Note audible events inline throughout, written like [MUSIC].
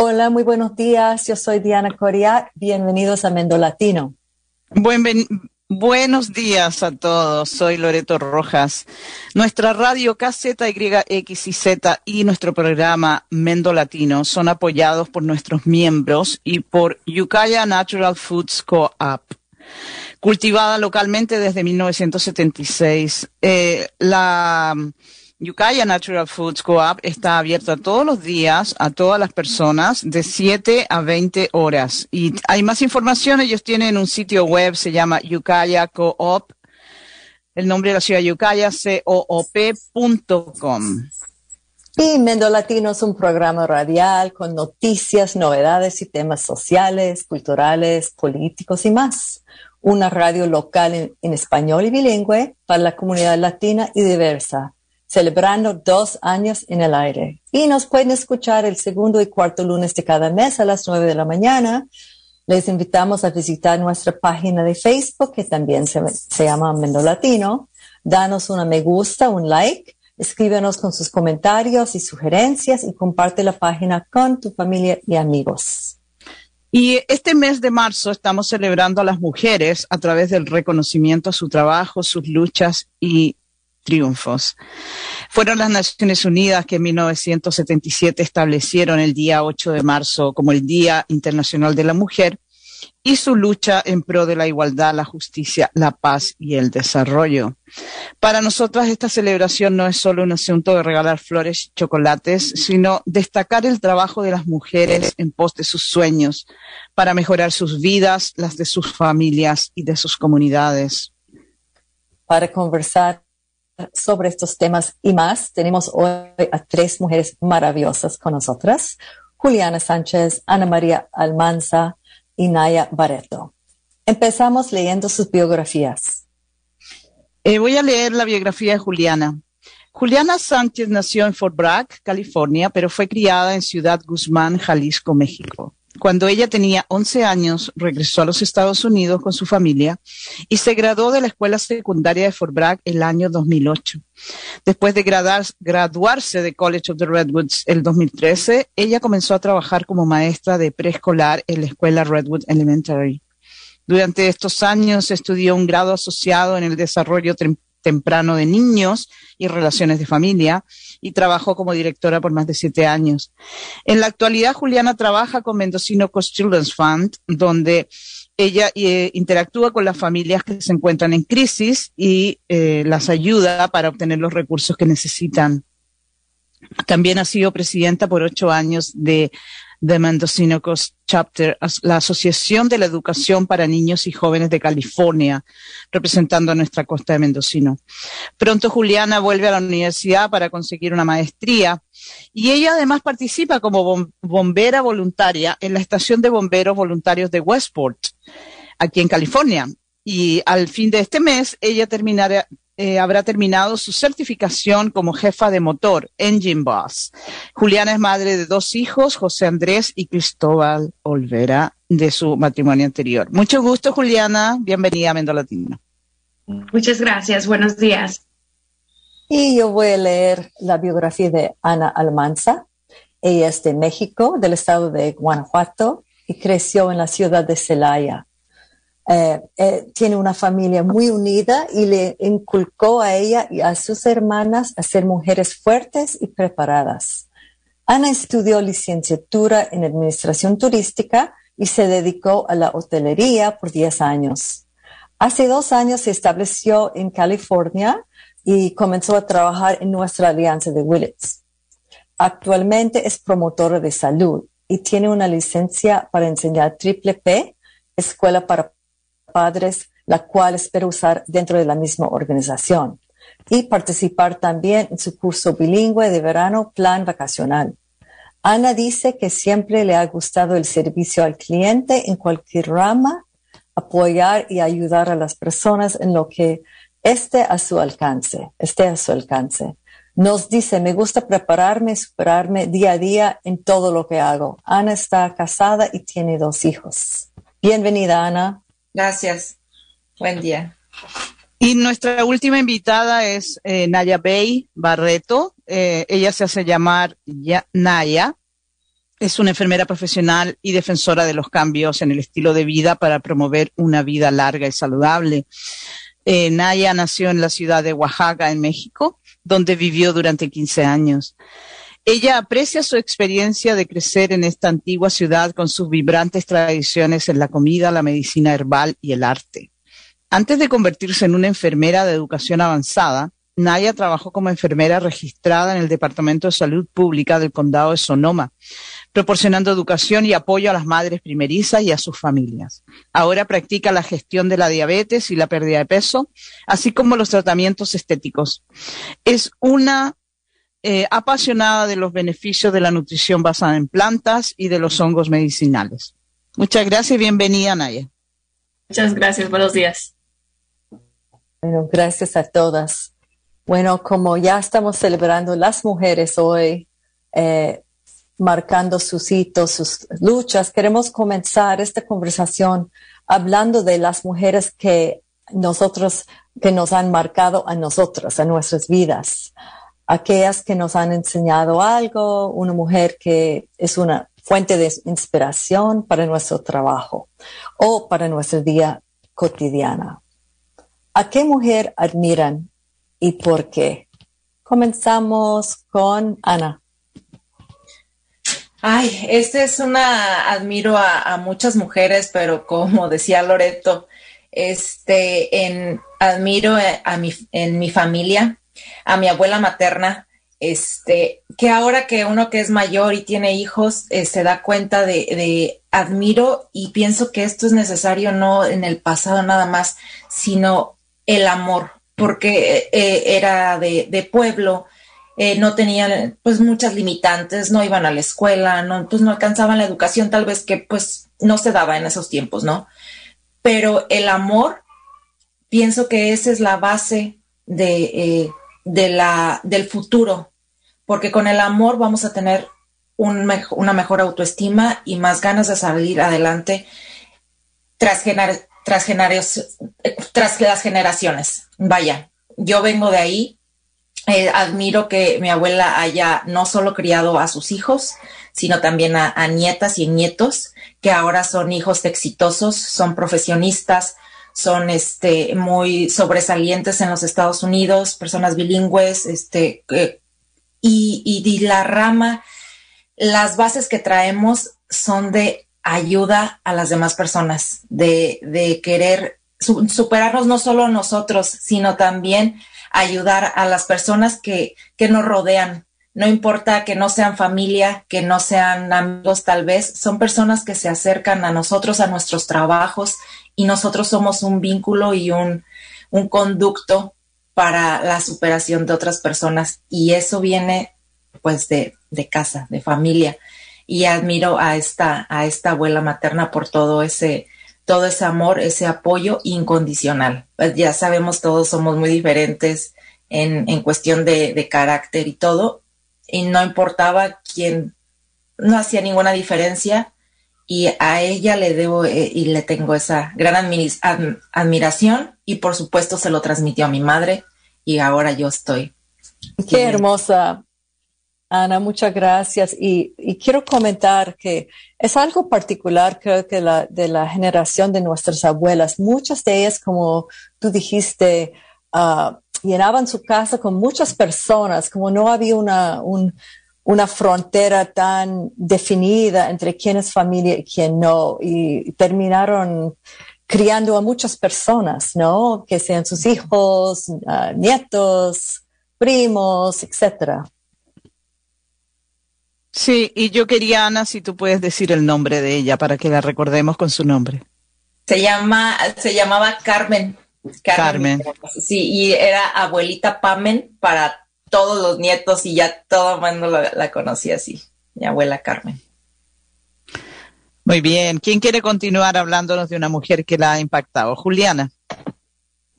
Hola, muy buenos días. Yo soy Diana Coria. Bienvenidos a Mendo Latino. Buen, buenos días a todos. Soy Loreto Rojas. Nuestra radio KZYX y nuestro programa Mendo Latino son apoyados por nuestros miembros y por Yucaya Natural Foods Co-op cultivada localmente desde 1976. Eh, la Yucaya Natural Foods Co-op está abierta todos los días a todas las personas de 7 a 20 horas. Y hay más información, ellos tienen un sitio web, se llama Yucaya Co-op, el nombre de la ciudad Yucaya, coop.com. Y Mendo Latino es un programa radial con noticias, novedades y temas sociales, culturales, políticos y más. Una radio local en español y bilingüe para la comunidad latina y diversa celebrando dos años en el aire. Y nos pueden escuchar el segundo y cuarto lunes de cada mes a las nueve de la mañana. Les invitamos a visitar nuestra página de Facebook, que también se, llama Mendo Latino. Danos una me gusta, un like, escríbenos con sus comentarios y sugerencias y comparte la página con tu familia y amigos. Y este mes de marzo estamos celebrando a las mujeres a través del reconocimiento a su trabajo, sus luchas y triunfos. Fueron las Naciones Unidas que en 1977 establecieron el día 8 de marzo como el Día Internacional de la Mujer y su lucha en pro de la igualdad, la justicia, la paz y el desarrollo. Para nosotras esta celebración no es solo un asunto de regalar flores y chocolates, sino destacar el trabajo de las mujeres en pos de sus sueños para mejorar sus vidas, las de sus familias y de sus comunidades. Para conversar sobre estos temas y más. Tenemos hoy a tres mujeres maravillosas con nosotras. Juliana Sánchez, Ana María Almanza y Naya Barreto. Empezamos leyendo sus biografías. Eh, voy a leer la biografía de Juliana. Juliana Sánchez nació en Fort Bragg, California, pero fue criada en Ciudad Guzmán, Jalisco, México. Cuando ella tenía 11 años, regresó a los Estados Unidos con su familia y se graduó de la escuela secundaria de Fort Bragg el año 2008. Después de graduarse de College of the Redwoods el 2013, ella comenzó a trabajar como maestra de preescolar en la escuela Redwood Elementary. Durante estos años estudió un grado asociado en el desarrollo temprano de niños y relaciones de familia y trabajó como directora por más de siete años. En la actualidad, Juliana trabaja con Mendocino Coast Children's Fund, donde ella eh, interactúa con las familias que se encuentran en crisis y eh, las ayuda para obtener los recursos que necesitan. También ha sido presidenta por ocho años de de Mendocino Coast Chapter, la Asociación de la Educación para Niños y Jóvenes de California, representando nuestra costa de Mendocino. Pronto Juliana vuelve a la universidad para conseguir una maestría y ella además participa como bombera voluntaria en la estación de bomberos voluntarios de Westport, aquí en California. Y al fin de este mes, ella terminará, eh, habrá terminado su certificación como jefa de motor, Engine Boss. Juliana es madre de dos hijos, José Andrés y Cristóbal Olvera, de su matrimonio anterior. Mucho gusto, Juliana. Bienvenida a Mendo Latino. Muchas gracias. Buenos días. Y yo voy a leer la biografía de Ana Almanza. Ella es de México, del estado de Guanajuato, y creció en la ciudad de Celaya. Eh, eh, tiene una familia muy unida y le inculcó a ella y a sus hermanas a ser mujeres fuertes y preparadas. Ana estudió licenciatura en administración turística y se dedicó a la hotelería por 10 años. Hace dos años se estableció en California y comenzó a trabajar en nuestra alianza de Willits. Actualmente es promotora de salud y tiene una licencia para enseñar triple P, Escuela para padres, la cual espero usar dentro de la misma organización y participar también en su curso bilingüe de verano plan vacacional. Ana dice que siempre le ha gustado el servicio al cliente en cualquier rama, apoyar y ayudar a las personas en lo que esté a su alcance, esté a su alcance. Nos dice, me gusta prepararme, superarme día a día en todo lo que hago. Ana está casada y tiene dos hijos. Bienvenida, Ana. Gracias. Buen día. Y nuestra última invitada es eh, Naya Bay Barreto. Eh, ella se hace llamar Naya. Es una enfermera profesional y defensora de los cambios en el estilo de vida para promover una vida larga y saludable. Eh, Naya nació en la ciudad de Oaxaca, en México, donde vivió durante 15 años. Ella aprecia su experiencia de crecer en esta antigua ciudad con sus vibrantes tradiciones en la comida, la medicina herbal y el arte. Antes de convertirse en una enfermera de educación avanzada, Naya trabajó como enfermera registrada en el Departamento de Salud Pública del Condado de Sonoma, proporcionando educación y apoyo a las madres primerizas y a sus familias. Ahora practica la gestión de la diabetes y la pérdida de peso, así como los tratamientos estéticos. Es una eh, apasionada de los beneficios de la nutrición basada en plantas y de los hongos medicinales. Muchas gracias y bienvenida, Naya. Muchas gracias, buenos días. Bueno, gracias a todas. Bueno, como ya estamos celebrando las mujeres hoy, eh, marcando sus hitos, sus luchas, queremos comenzar esta conversación hablando de las mujeres que nosotros, que nos han marcado a nosotros, a nuestras vidas. Aquellas que nos han enseñado algo, una mujer que es una fuente de inspiración para nuestro trabajo o para nuestro día cotidiana. ¿A qué mujer admiran y por qué. Comenzamos con Ana. Ay, este es una, admiro a, muchas mujeres, pero como decía Loreto, este, en, admiro a mi, en mi familia, a mi abuela materna, este, que ahora que uno que es mayor y tiene hijos, eh, se da cuenta de, de, admiro y pienso que esto es necesario no en el pasado nada más, sino el amor, porque eh, era de, pueblo, eh, no tenían pues muchas limitantes, no iban a la escuela, no, pues no alcanzaban la educación tal vez que pues no se daba en esos tiempos, ¿no? Pero el amor, pienso que esa es la base de, eh, de la, del futuro, porque con el amor vamos a tener un una mejor autoestima y más ganas de salir adelante tras, generar tras, tras las generaciones. Vaya, yo vengo de ahí. Eh, admiro que mi abuela haya no solo criado a sus hijos, sino también a, nietas y nietos, que ahora son hijos exitosos, son profesionistas, son este, muy sobresalientes en los Estados Unidos, personas bilingües, este, y, y la rama, las bases que traemos son de ayuda a las demás personas, de, de querer superarnos no solo nosotros, sino también ayudar a las personas que, que nos rodean. No importa que no sean familia, que no sean amigos tal vez, son personas que se acercan a nosotros, a nuestros trabajos, y nosotros somos un vínculo y un, un conducto para la superación de otras personas. Y eso viene pues de, de casa, de familia y admiro a esta, a esta abuela materna por todo ese, todo ese amor, ese apoyo incondicional. Pues ya sabemos, todos somos muy diferentes en, en cuestión de, de, carácter y todo, y no importaba quién, no hacía ninguna diferencia, y a ella le debo eh, y le tengo esa gran admiración, y por supuesto se lo transmitió a mi madre, y ahora yo estoy. Qué hermosa Ana, muchas gracias. Y, quiero comentar que es algo particular, creo que la, de la generación de nuestras abuelas. Muchas de ellas, como tú dijiste, ah, llenaban su casa con muchas personas, como no había una, una frontera tan definida entre quién es familia y quién no. Y terminaron criando a muchas personas, ¿no? Que sean sus hijos, ah, nietos, primos, etcétera. Sí, y yo quería, Ana, si tú puedes decir el nombre de ella para que la recordemos con su nombre. Se llama, se llamaba Carmen. Carmen. Sí, y era abuelita Pamen para todos los nietos y ya todo el mundo la, conocía así, mi abuela Carmen. Muy bien. ¿Quién quiere continuar hablándonos de una mujer que la ha impactado? Juliana.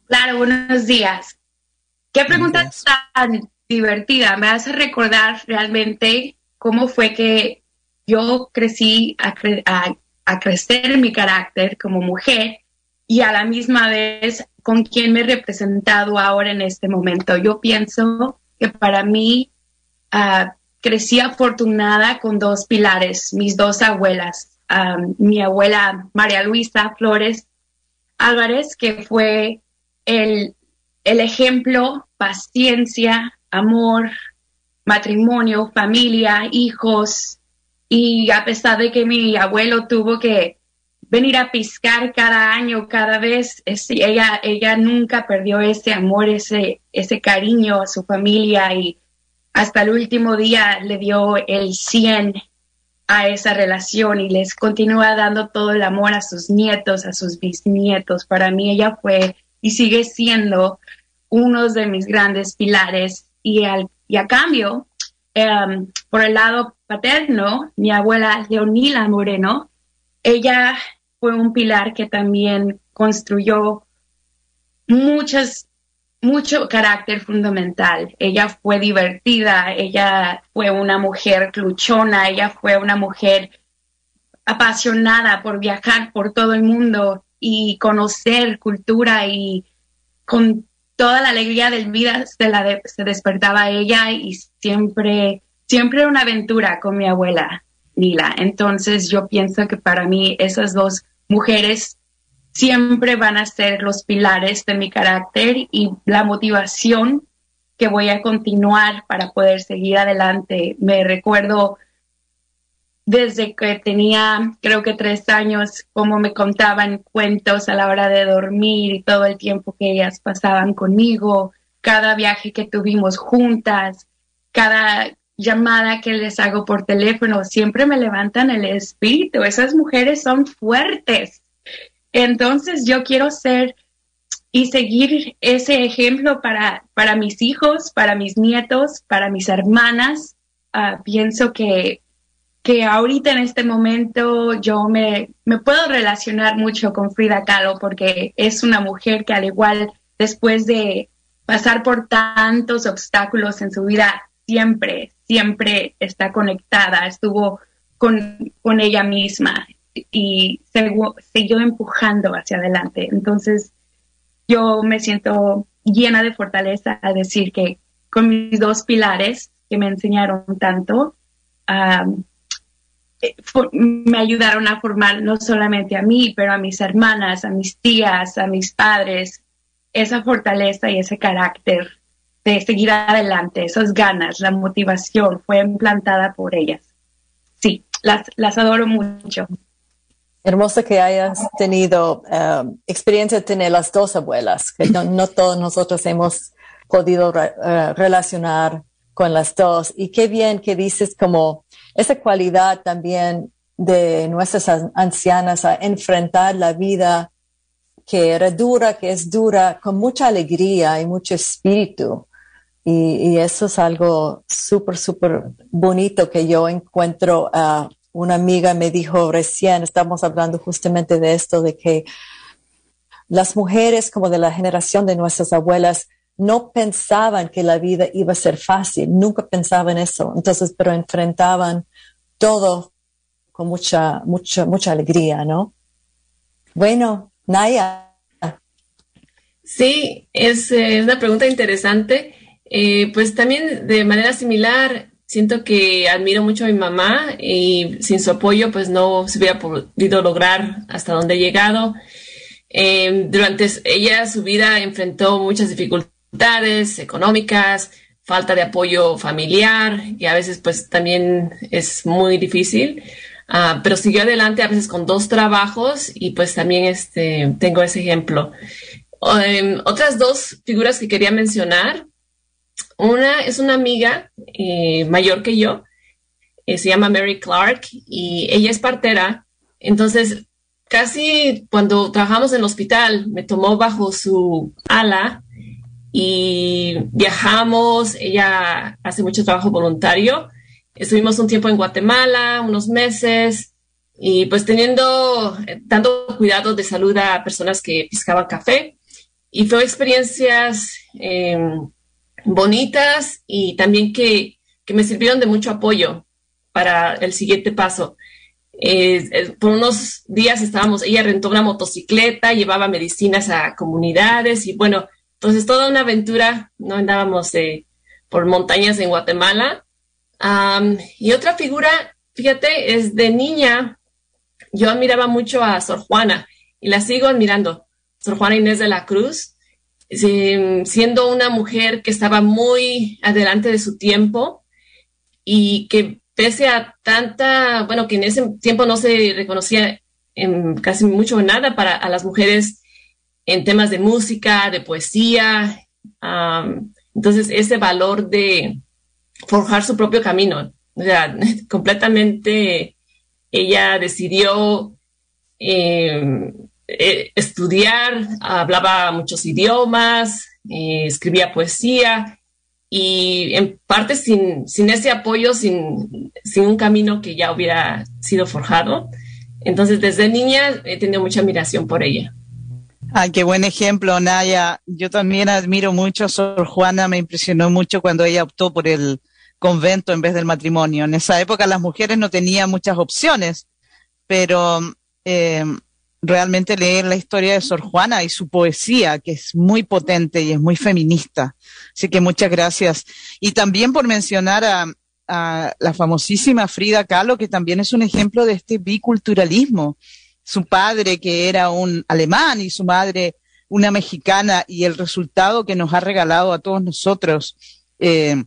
Claro, buenos días. Qué pregunta tan divertida. Me hace recordar realmente cómo fue que yo crecí a, crecer mi carácter como mujer y a la misma vez con quién me he representado ahora en este momento. Yo pienso que para mí, ah, crecí afortunada con dos pilares, mis dos abuelas. mi abuela María Luisa Flores Álvarez, que fue el, el ejemplo, paciencia, amor, matrimonio, familia, hijos. Y a pesar de que mi abuelo tuvo que venir a piscar cada año, cada vez, ella, ella nunca perdió ese amor, ese, ese cariño a su familia y hasta el último día le dio el 100 a esa relación y les continúa dando todo el amor a sus nietos, a sus bisnietos. Para mí ella fue y sigue siendo uno de mis grandes pilares y, al, y a cambio, em, por el lado paterno, mi abuela Leonila Moreno, ella fue un pilar que también construyó muchas mucho carácter fundamental. Ella fue divertida, ella fue una mujer luchona, ella fue una mujer apasionada por viajar por todo el mundo y conocer cultura y con toda la alegría del vida se, la se despertaba ella y siempre, siempre una aventura con mi abuela Entonces yo pienso que para mí esas dos mujeres siempre van a ser los pilares de mi carácter y la motivación que voy a continuar para poder seguir adelante. Me recuerdo desde que tenía creo que tres años, como me contaban cuentos a la hora de dormir y todo el tiempo que ellas pasaban conmigo, cada viaje que tuvimos juntas, cada llamada que les hago por teléfono, siempre me levantan el espíritu. Esas mujeres son fuertes entonces yo quiero ser y seguir ese ejemplo para, para mis hijos, para mis nietos, para mis hermanas. Ah, pienso que, que ahorita en este momento yo me, me puedo relacionar mucho con Frida Kahlo porque es una mujer que al igual después de pasar por tantos obstáculos en su vida, siempre, siempre está conectada, estuvo con, con ella misma y siguió empujando hacia adelante. Entonces, yo me siento llena de fortaleza a decir que con mis dos pilares que me enseñaron tanto, eh, me ayudaron a formar no solamente a mí, pero a mis hermanas, a mis tías, a mis padres, esa fortaleza y ese carácter de seguir adelante, esas ganas, la motivación fue implantada por ellas. Sí, las, las adoro mucho. Hermoso que hayas tenido um, experiencia de tener las dos abuelas, que no, todos nosotros hemos podido uh, relacionar con las dos. Y qué bien que dices como esa cualidad también de nuestras ancianas a enfrentar la vida que era dura, que es dura, con mucha alegría y mucho espíritu. Y, eso es algo súper, súper bonito que yo encuentro uh, una amiga me dijo recién, estamos hablando justamente de esto, de que las mujeres como de la generación de nuestras abuelas no pensaban que la vida iba a ser fácil, nunca pensaban eso. Entonces, pero enfrentaban todo con mucha, mucha, mucha alegría, ¿no? Bueno, Naya. Sí, es, es una pregunta interesante. Eh, pues también de manera similar, Siento que admiro mucho a mi mamá y sin su apoyo pues no se hubiera podido lograr hasta donde he llegado. Em, durante ella su vida enfrentó muchas dificultades económicas, falta de apoyo familiar y a veces pues también es muy difícil. Ah, pero siguió adelante a veces con dos trabajos y pues también este, tengo ese ejemplo. Em, otras dos figuras que quería mencionar una es una amiga eh, mayor que yo, eh, se llama Mary Clark y ella es partera. Entonces, casi cuando trabajamos en el hospital, me tomó bajo su ala y viajamos. Ella hace mucho trabajo voluntario. Estuvimos un tiempo en Guatemala, unos meses, y pues teniendo, dando cuidado de salud a personas que piscaban café. Y fue experiencias em, bonitas y también que, me sirvieron de mucho apoyo para el siguiente paso. por unos días estábamos, ella rentó una motocicleta, llevaba medicinas a comunidades y bueno, entonces toda una aventura, no andábamos por montañas en Guatemala, y otra figura, fíjate, es de niña, yo admiraba mucho a Sor Juana y la sigo admirando, Sor Juana Inés de la Cruz, siendo una mujer que estaba muy adelante de su tiempo y que pese a tanta, bueno, que en ese tiempo no se reconocía en casi mucho nada para a las mujeres en temas de música, de poesía. entonces, ese valor de forjar su propio camino, [LAUGHS] completamente ella decidió em, eh, estudiar, hablaba muchos idiomas, eh, escribía poesía y en parte sin, sin ese apoyo, sin, sin, un camino que ya hubiera sido forjado. Entonces, desde niña he tenido mucha admiración por ella. Ay, qué buen ejemplo, Naya. Yo también admiro mucho a Sor Juana, me impresionó mucho cuando ella optó por el convento en vez del matrimonio. En esa época las mujeres no tenían muchas opciones, pero eh, realmente leer la historia de Sor Juana y su poesía, que es muy potente y es muy feminista. Así que muchas gracias. Y también por mencionar a, la famosísima Frida Kahlo, que también es un ejemplo de este biculturalismo. Su padre, que era un alemán, y su madre, una mexicana, y el resultado que nos ha regalado a todos nosotros. Eh,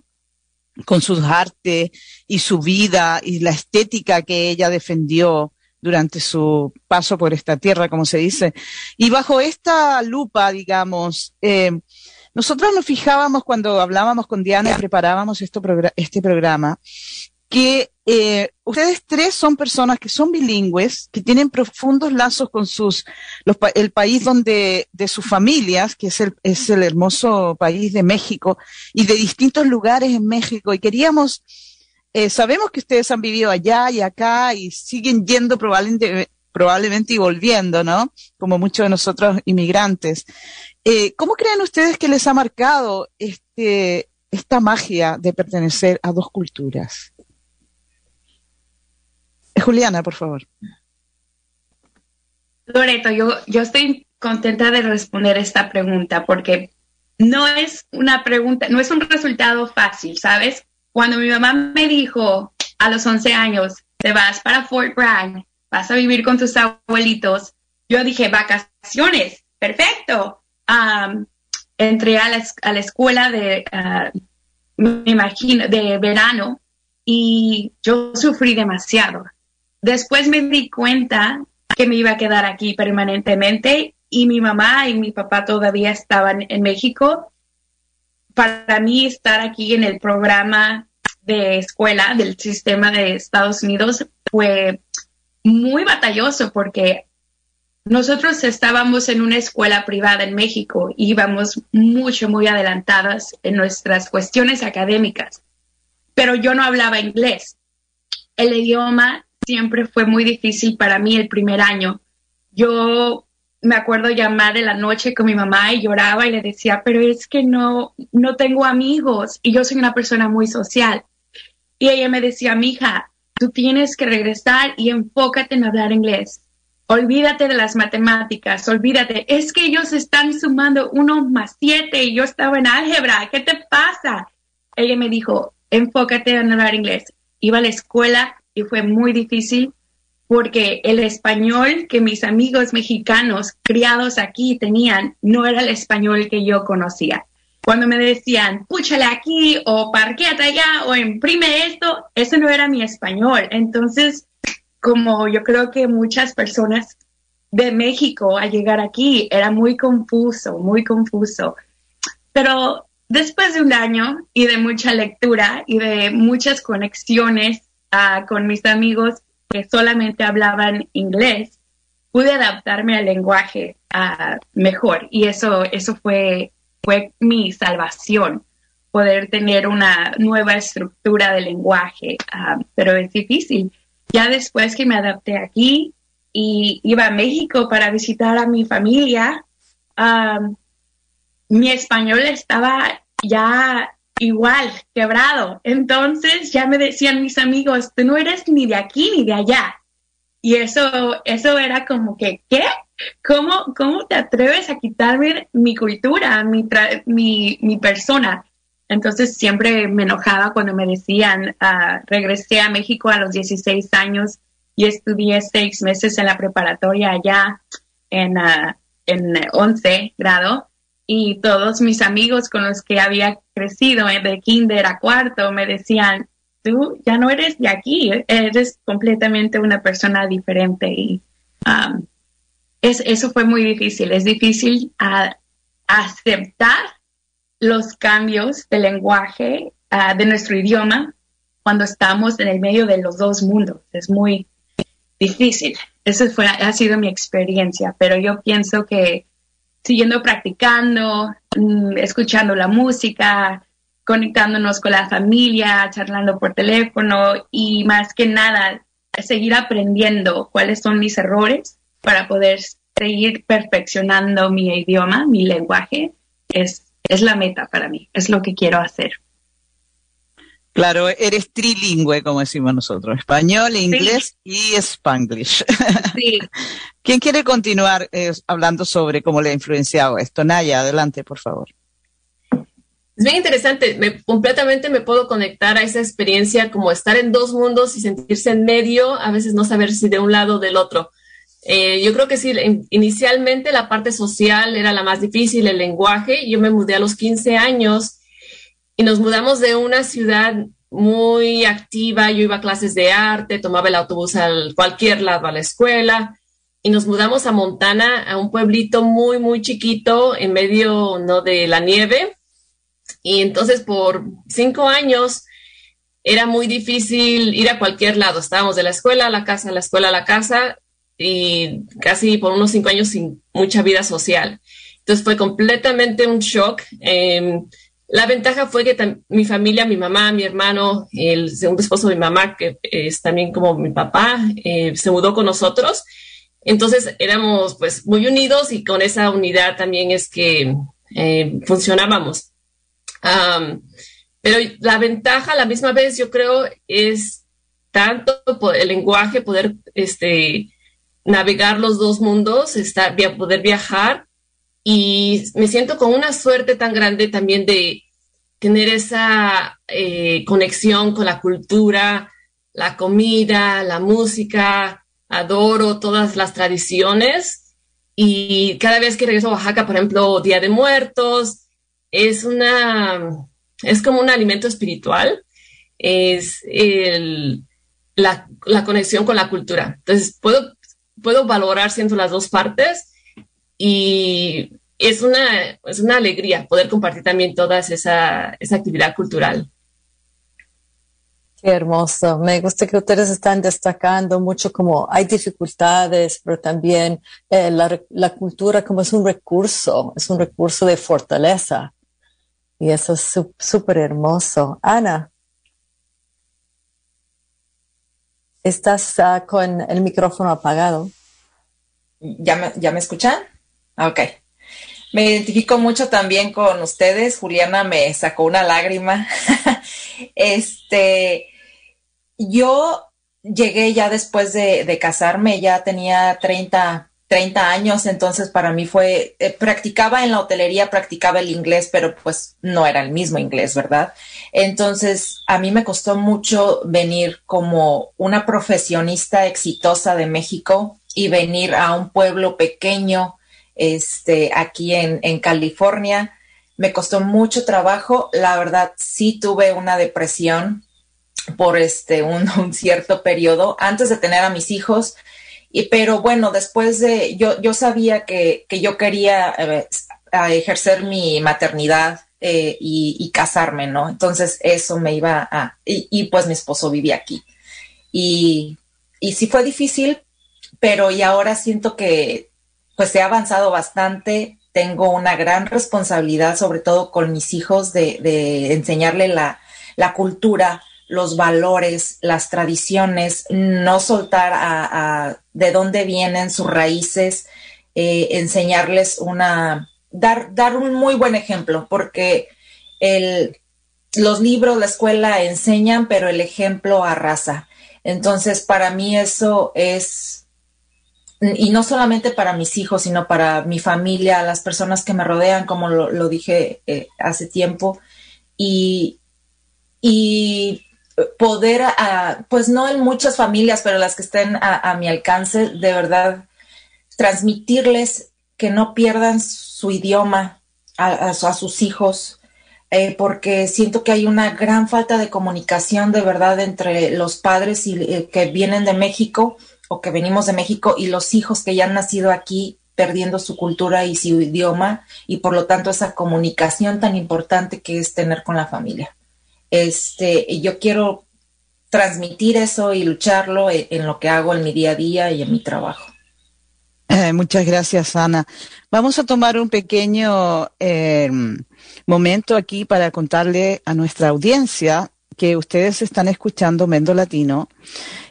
con sus artes y su vida y la estética que ella defendió durante su paso por esta tierra, como se dice. Y bajo esta lupa, digamos, eh, nosotros nos fijábamos cuando hablábamos con Diana y preparábamos esto, este programa, que eh, ustedes tres son personas que son bilingües, que tienen profundos lazos con sus, el país donde, de sus familias, que es el, es el hermoso país de México, y de distintos lugares en México. Y queríamos eh, sabemos que ustedes han vivido allá y acá y siguen yendo probablemente, probablemente y volviendo, ¿no? Como muchos de nosotros inmigrantes. Eh, ¿Cómo creen ustedes que les ha marcado este, esta magia de pertenecer a dos culturas? Eh, Juliana, por favor. Loreto, yo, yo estoy contenta de responder esta pregunta porque no es una pregunta, no es un resultado fácil, ¿sabes? Cuando mi mamá me dijo a los 11 años, te vas para Fort Bragg, vas a vivir con tus abuelitos, yo dije, vacaciones, perfecto. entré a la, escuela de, ah, me imagino, de verano y yo sufrí demasiado. Después me di cuenta que me iba a quedar aquí permanentemente y mi mamá y mi papá todavía estaban en México para mí estar aquí en el programa de escuela del sistema de Estados Unidos fue muy batalloso porque nosotros estábamos en una escuela privada en México íbamos mucho, muy adelantadas en nuestras cuestiones académicas, pero yo no hablaba inglés. El idioma siempre fue muy difícil para mí el primer año. Yo me acuerdo llamar de la noche con mi mamá y lloraba y le decía, pero es que no, no tengo amigos y yo soy una persona muy social. Y ella me decía, mija, tú tienes que regresar y enfócate en hablar inglés. Olvídate de las matemáticas, olvídate. Es que ellos están sumando uno más siete y yo estaba en álgebra. ¿Qué te pasa? Ella me dijo, enfócate en hablar inglés. Iba a la escuela y fue muy difícil porque el español que mis amigos mexicanos criados aquí tenían no era el español que yo conocía. Cuando me decían, púchale aquí o parquéate allá o imprime esto, eso no era mi español. Entonces, como yo creo que muchas personas de México al llegar aquí era muy confuso, muy confuso. Pero después de un año y de mucha lectura y de muchas conexiones ah, con mis amigos, que solamente hablaban inglés, pude adaptarme al lenguaje mejor y eso, eso fue, fue mi salvación, poder tener una nueva estructura de lenguaje, uh, pero es difícil. Ya después que me adapté aquí y iba a México para visitar a mi familia, um, mi español estaba ya igual, quebrado. Entonces ya me decían mis amigos, tú no eres ni de aquí ni de allá. Y eso, eso era como que, ¿qué? ¿Cómo, cómo te atreves a quitarme mi cultura, mi, mi, mi persona? Entonces siempre me enojaba cuando me decían, ah, regresé a México a los 16 años y estudié seis meses en la preparatoria allá en, uh, en 11 grado y todos mis amigos con los que había crecido eh, de kinder a cuarto me decían, tú ya no eres de aquí, eres completamente una persona diferente y um, es, eso fue muy difícil, es difícil aceptar los cambios de lenguaje uh, de nuestro idioma cuando estamos en el medio de los dos mundos. Es muy difícil. Esa fue, ha sido mi experiencia, pero yo pienso que siguiendo practicando, mm, escuchando la música, conectándonos con la familia, charlando por teléfono y más que nada seguir aprendiendo cuáles son mis errores para poder seguir perfeccionando mi idioma, mi lenguaje, es, es la meta para mí, es lo que quiero hacer. Claro, eres trilingüe, como decimos nosotros, español, inglés y spanglish. [LAUGHS] Sí. ¿Quién quiere continuar eh, hablando sobre cómo le ha influenciado esto? Naya, adelante, por favor. Es bien interesante, me, completamente me puedo conectar a esa experiencia como estar en dos mundos y sentirse en medio, a veces no saber si de un lado o del otro. Eh, yo creo que sí, inicialmente la parte social era la más difícil, el lenguaje. Yo me mudé a los 15 años y nos mudamos de una ciudad muy activa. Yo iba a clases de arte, tomaba el autobús a cualquier lado a la escuela y nos mudamos a Montana, a un pueblito muy, muy chiquito en medio ¿no? de la nieve. Y entonces por cinco años era muy difícil ir a cualquier lado. Estábamos de la escuela a la casa, de la escuela a la casa y casi por unos cinco años sin mucha vida social. Entonces fue completamente un shock. Em, la ventaja fue que mi familia, mi mamá, mi hermano, el segundo esposo de mi mamá, que es también como mi papá, eh, se mudó con nosotros. Entonces éramos pues muy unidos y con esa unidad también es que eh, funcionábamos. pero la ventaja, la misma vez, yo creo, es tanto el lenguaje, poder este, navegar los dos mundos, estar, poder viajar y me siento con una suerte tan grande también de tener esa eh, conexión con la cultura, la comida, la música, adoro todas las tradiciones y cada vez que regreso a Oaxaca, por ejemplo, Día de Muertos, es una, es como un alimento espiritual, es el, la, la conexión con la cultura. Entonces, puedo, puedo valorar siendo las dos partes y es una, es una alegría poder compartir también toda esa, esa actividad cultural. Qué hermoso. Me gusta que ustedes están destacando mucho como hay dificultades, pero también eh, la, la, cultura como es un recurso, es un recurso de fortaleza. Y eso es súper hermoso. Ana, estás uh, con el micrófono apagado. ¿Ya me, ¿Ya me escuchan? Ok. Me identifico mucho también con ustedes. Juliana me sacó una lágrima. [LAUGHS] este, yo llegué ya después de, casarme, ya tenía 30, 30 años, entonces para mí fue, eh, practicaba en la hotelería, practicaba el inglés, pero pues no era el mismo inglés, ¿verdad? Entonces a mí me costó mucho venir como una profesionista exitosa de México y venir a un pueblo pequeño este, aquí en, en California. Me costó mucho trabajo. La verdad, sí tuve una depresión por este, [LAUGHS] un, cierto periodo antes de tener a mis hijos. Y, pero bueno, después de, yo, yo sabía que, que yo quería eh, ejercer mi maternidad eh, y, y, casarme, ¿no? Entonces eso me iba a, y, y, pues mi esposo vivía aquí. Y, y sí fue difícil, pero y ahora siento que pues he avanzado bastante, tengo una gran responsabilidad, sobre todo con mis hijos, de, de enseñarle la, cultura, los valores, las tradiciones, no soltar a, a de dónde vienen sus raíces, eh, enseñarles una, dar, dar un muy buen ejemplo, porque el, los libros, la escuela enseñan, pero el ejemplo arrasa. Entonces, para mí eso es y no solamente para mis hijos, sino para mi familia, las personas que me rodean, como lo, dije eh, hace tiempo, y, y poder, pues no en muchas familias, pero las que estén a, mi alcance, de verdad, transmitirles que no pierdan su idioma a, sus hijos, eh, porque siento que hay una gran falta de comunicación de verdad entre los padres y, eh, que vienen de México o que venimos de México y los hijos que ya han nacido aquí perdiendo su cultura y su idioma y por lo tanto esa comunicación tan importante que es tener con la familia. Este, yo quiero transmitir eso y lucharlo en, lo que hago en mi día a día y en mi trabajo. Eh, muchas gracias, Ana. Vamos a tomar un pequeño em, momento aquí para contarle a nuestra audiencia que ustedes están escuchando Mendo Latino.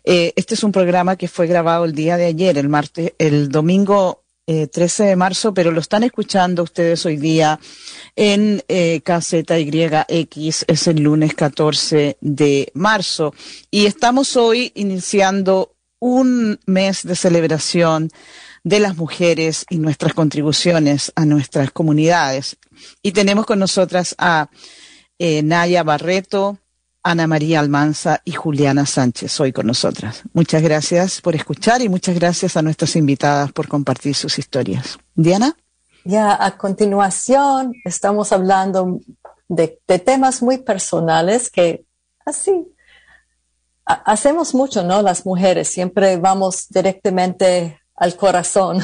Eh, este es un programa que fue grabado el día de ayer, el martes, el domingo 13 eh, de marzo, pero lo están escuchando ustedes hoy día en eh, KZYX, es el lunes 14 de marzo. Y estamos hoy iniciando un mes de celebración de las mujeres y nuestras contribuciones a nuestras comunidades. Y tenemos con nosotras a eh, Naya Barreto, Ana María Almanza y Juliana Sánchez hoy con nosotras. Muchas gracias por escuchar y muchas gracias a nuestras invitadas por compartir sus historias. Diana. Ya a continuación estamos hablando de, temas muy personales que así hacemos mucho, ¿no? Las mujeres siempre vamos directamente al corazón.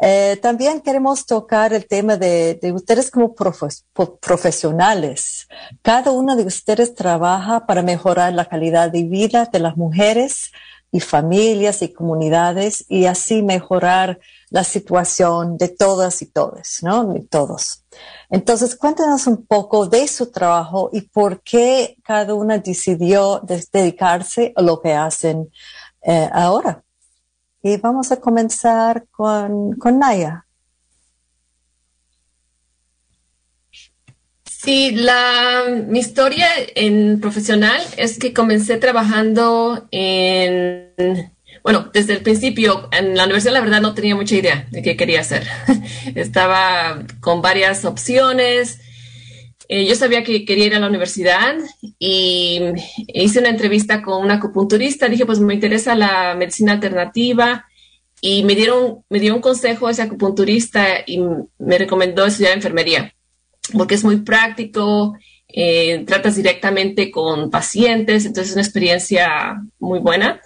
Eh, también queremos tocar el tema de, ustedes como profesionales. Cada uno de ustedes trabaja para mejorar la calidad de vida de las mujeres y familias y comunidades y así mejorar la situación de todas y todos, ¿no? De todos. Entonces, cuéntanos un poco de su trabajo y por qué cada una decidió dedicarse a lo que hacen eh, ahora. Y vamos a comenzar con, con Naya. Sí, la, mi historia en profesional es que comencé trabajando en, bueno, desde el principio en la universidad la verdad no tenía mucha idea de qué quería hacer. [LAUGHS] Estaba con varias opciones. Eh, yo sabía que quería ir a la universidad y hice una entrevista con una acupunturista. Dije, pues me interesa la medicina alternativa y me dieron, me dio un consejo ese acupunturista y me recomendó estudiar enfermería porque es muy práctico, eh, tratas directamente con pacientes, entonces es una experiencia muy buena.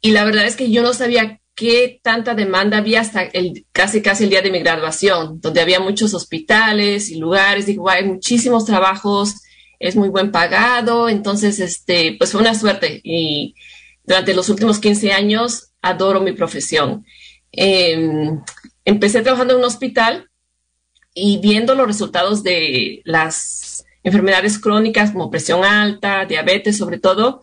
Y la verdad es que yo no sabía qué tanta demanda había hasta el, casi casi el día de mi graduación, donde había muchos hospitales y lugares. Digo, hay muchísimos trabajos, es muy buen pagado, entonces, este, pues fue una suerte. Y durante los últimos 15 años adoro mi profesión. Em, empecé trabajando en un hospital y viendo los resultados de las enfermedades crónicas como presión alta, diabetes sobre todo,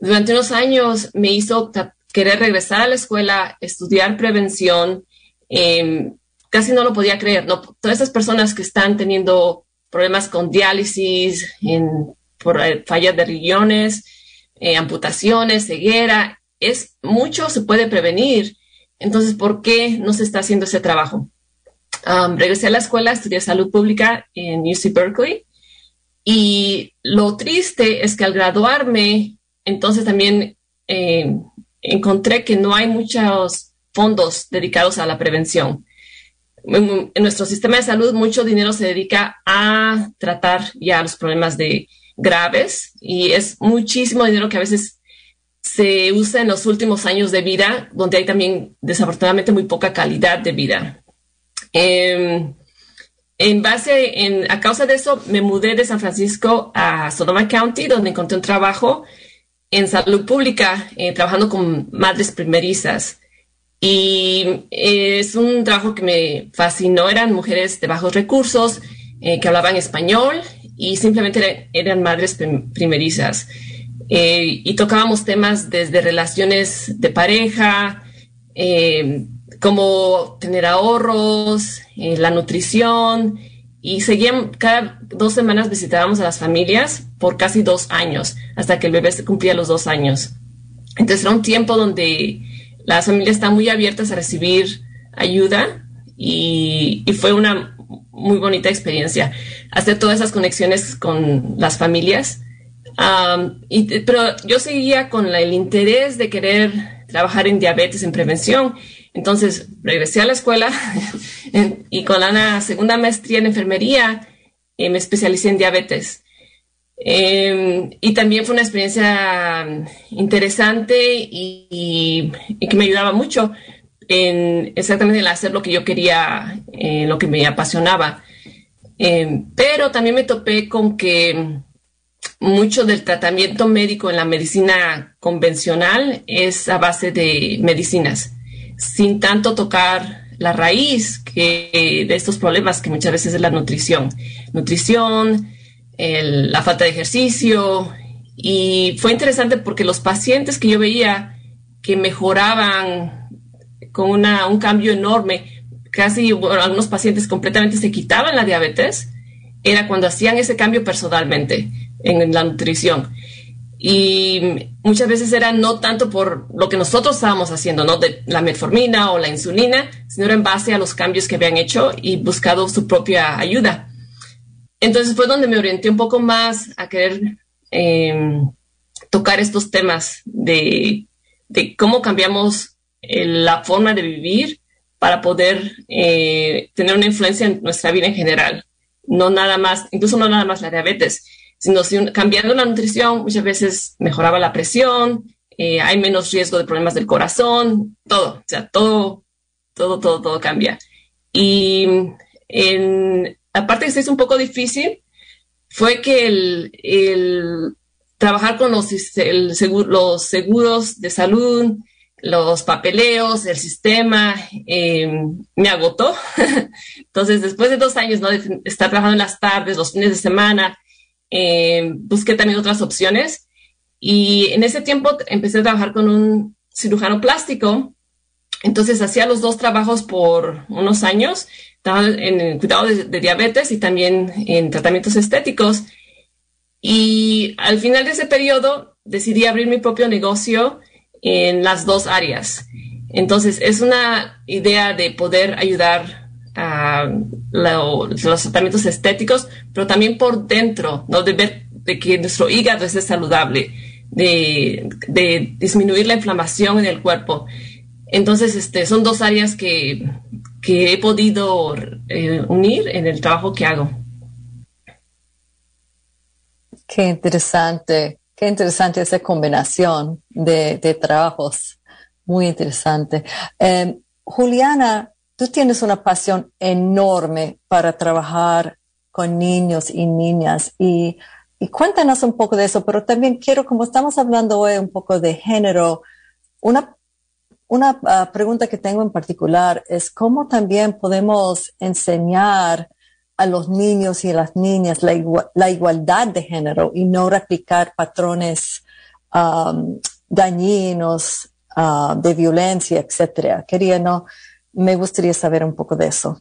durante unos años me hizo querer regresar a la escuela, estudiar prevención. Em, casi no lo podía creer, ¿no? Todas esas personas que están teniendo problemas con diálisis, por eh, fallas de riñones, eh, amputaciones, ceguera, es mucho se puede prevenir. Entonces, ¿por qué no se está haciendo ese trabajo? regresé a la escuela, estudié salud pública en UC Berkeley y lo triste es que al graduarme, entonces también eh, encontré que no hay muchos fondos dedicados a la prevención. En, nuestro sistema de salud mucho dinero se dedica a tratar ya los problemas de graves y es muchísimo dinero que a veces se usa en los últimos años de vida, donde hay también desafortunadamente muy poca calidad de vida. Em, en base, a causa de eso, me mudé de San Francisco a Sonoma County, donde encontré un trabajo en salud pública, eh, trabajando con madres primerizas. Y eh, es un trabajo que me fascinó. Eran mujeres de bajos recursos eh, que hablaban español y simplemente eran madres primerizas. y tocábamos temas desde relaciones de pareja, como tener ahorros, eh, la nutrición, y seguían, cada dos semanas visitábamos a las familias por casi dos años, hasta que el bebé cumplía los dos años. Entonces era un tiempo donde las familias están muy abiertas a recibir ayuda y, fue una muy bonita experiencia. hacer todas esas conexiones con las familias. pero yo seguía con el interés de querer trabajar en diabetes, en prevención. Entonces regresé a la escuela [LAUGHS] y con la segunda maestría en enfermería eh, me especialicé en diabetes. Em, y también fue una experiencia interesante y, que me ayudaba mucho en exactamente en hacer lo que yo quería, en lo que me apasionaba. Em, pero también me topé con que mucho del tratamiento médico en la medicina convencional es a base de medicinas, sin tanto tocar la raíz que, de estos problemas que muchas veces es la nutrición. Nutrición, la falta de ejercicio. Y fue interesante porque los pacientes que yo veía que mejoraban con un cambio enorme, casi algunos pacientes completamente se quitaban la diabetes, era cuando hacían ese cambio personalmente en la nutrición. Y muchas veces era no tanto por lo que nosotros estábamos haciendo, ¿no? De la metformina o la insulina, sino en base a los cambios que habían hecho y buscado su propia ayuda. Entonces fue donde me orienté un poco más a querer em, tocar estos temas de, cómo cambiamos eh, la forma de vivir para poder eh, tener una influencia en nuestra vida en general. No nada más, incluso no nada más la diabetes, sino cambiando la nutrición, muchas veces mejoraba la presión, eh, hay menos riesgo de problemas del corazón, todo, o sea, todo, todo, todo, todo cambia. Y en, aparte que se un poco difícil, fue que el, trabajar con los, los seguros de salud, los papeleos, el sistema, em, me agotó. [LAUGHS] Entonces, después de dos años de estar trabajando en las tardes, los fines de semana, eh, busqué también otras opciones y en ese tiempo empecé a trabajar con un cirujano plástico. Entonces hacía los dos trabajos por unos años, en el cuidado de, diabetes y también en tratamientos estéticos. Y al final de ese periodo decidí abrir mi propio negocio en las dos áreas. Entonces es una idea de poder ayudar los tratamientos estéticos, pero también por dentro, ¿no? De ver de que nuestro hígado esté saludable, de, disminuir la inflamación en el cuerpo. Entonces, este, son dos áreas que, he podido eh, unir en el trabajo que hago. Qué interesante, qué interesante esa combinación de, trabajos. Muy interesante. Eh, Juliana, tú tienes una pasión enorme para trabajar con niños y niñas y, cuéntanos un poco de eso, pero también quiero, como estamos hablando hoy un poco de género, una, una ah, pregunta que tengo en particular es cómo también podemos enseñar a los niños y a las niñas la, igualdad de género y no replicar patrones dañinos ah, de violencia, etcétera. Quería no me gustaría saber un poco de eso.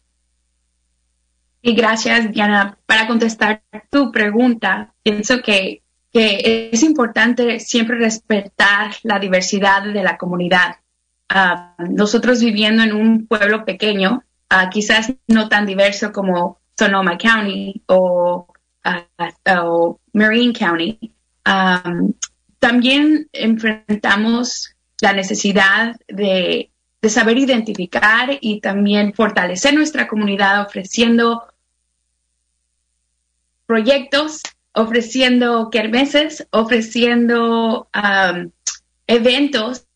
Y gracias, Diana. Para contestar tu pregunta, pienso que, es importante siempre respetar la diversidad de la comunidad. Ah, nosotros viviendo en un pueblo pequeño, ah, quizás no tan diverso como Sonoma County o, uh, Marine County, también enfrentamos la necesidad de de saber identificar y también fortalecer nuestra comunidad ofreciendo proyectos, ofreciendo kermeses, ofreciendo eventos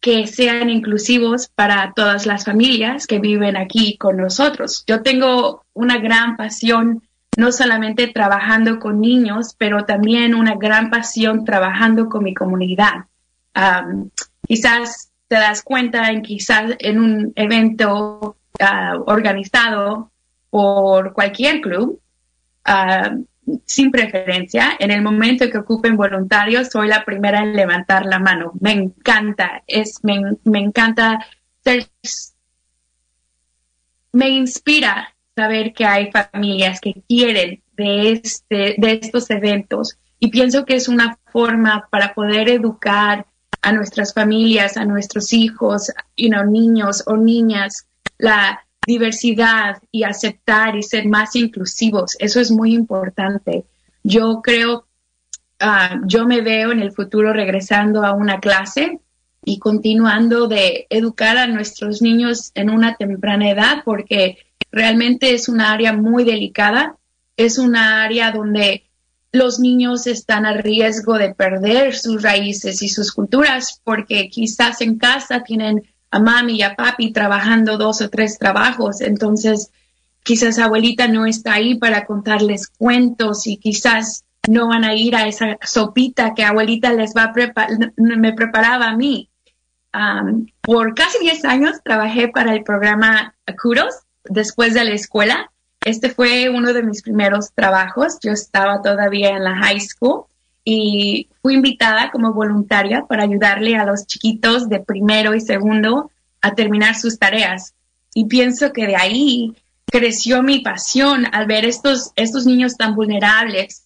que sean inclusivos para todas las familias que viven aquí con nosotros. Yo tengo una gran pasión, no solamente trabajando con niños, pero también una gran pasión trabajando con mi comunidad. quizás te das cuenta en quizás en un evento ah, organizado por cualquier club, ah, sin preferencia, en el momento que ocupen voluntarios, soy la primera en levantar la mano. Me encanta, es, me, me encanta ser, me inspira saber que hay familias que quieren de, este, de estos eventos y pienso que es una forma para poder educar a nuestras familias, a nuestros hijos, you know, niños o niñas, la, diversidad y aceptar y ser más inclusivos. Eso es muy importante. Yo creo, ah, yo me veo en el futuro regresando a una clase y continuando de educar a nuestros niños en una temprana edad porque realmente es una área muy delicada, es una área donde los niños están a riesgo de perder sus raíces y sus culturas porque quizás en casa tienen a mami y a papi trabajando dos o tres trabajos, entonces quizás abuelita no está ahí para contarles cuentos y quizás no van a ir a esa sopita que abuelita les va a preparar, me preparaba a mí. por casi 10 años trabajé para el programa Kudos después de la escuela. Este fue uno de mis primeros trabajos. Yo estaba todavía en la high school y fui invitada como voluntaria para ayudarle a los chiquitos de primero y segundo a terminar sus tareas. Y pienso que de ahí creció mi pasión al ver estos, estos niños tan vulnerables,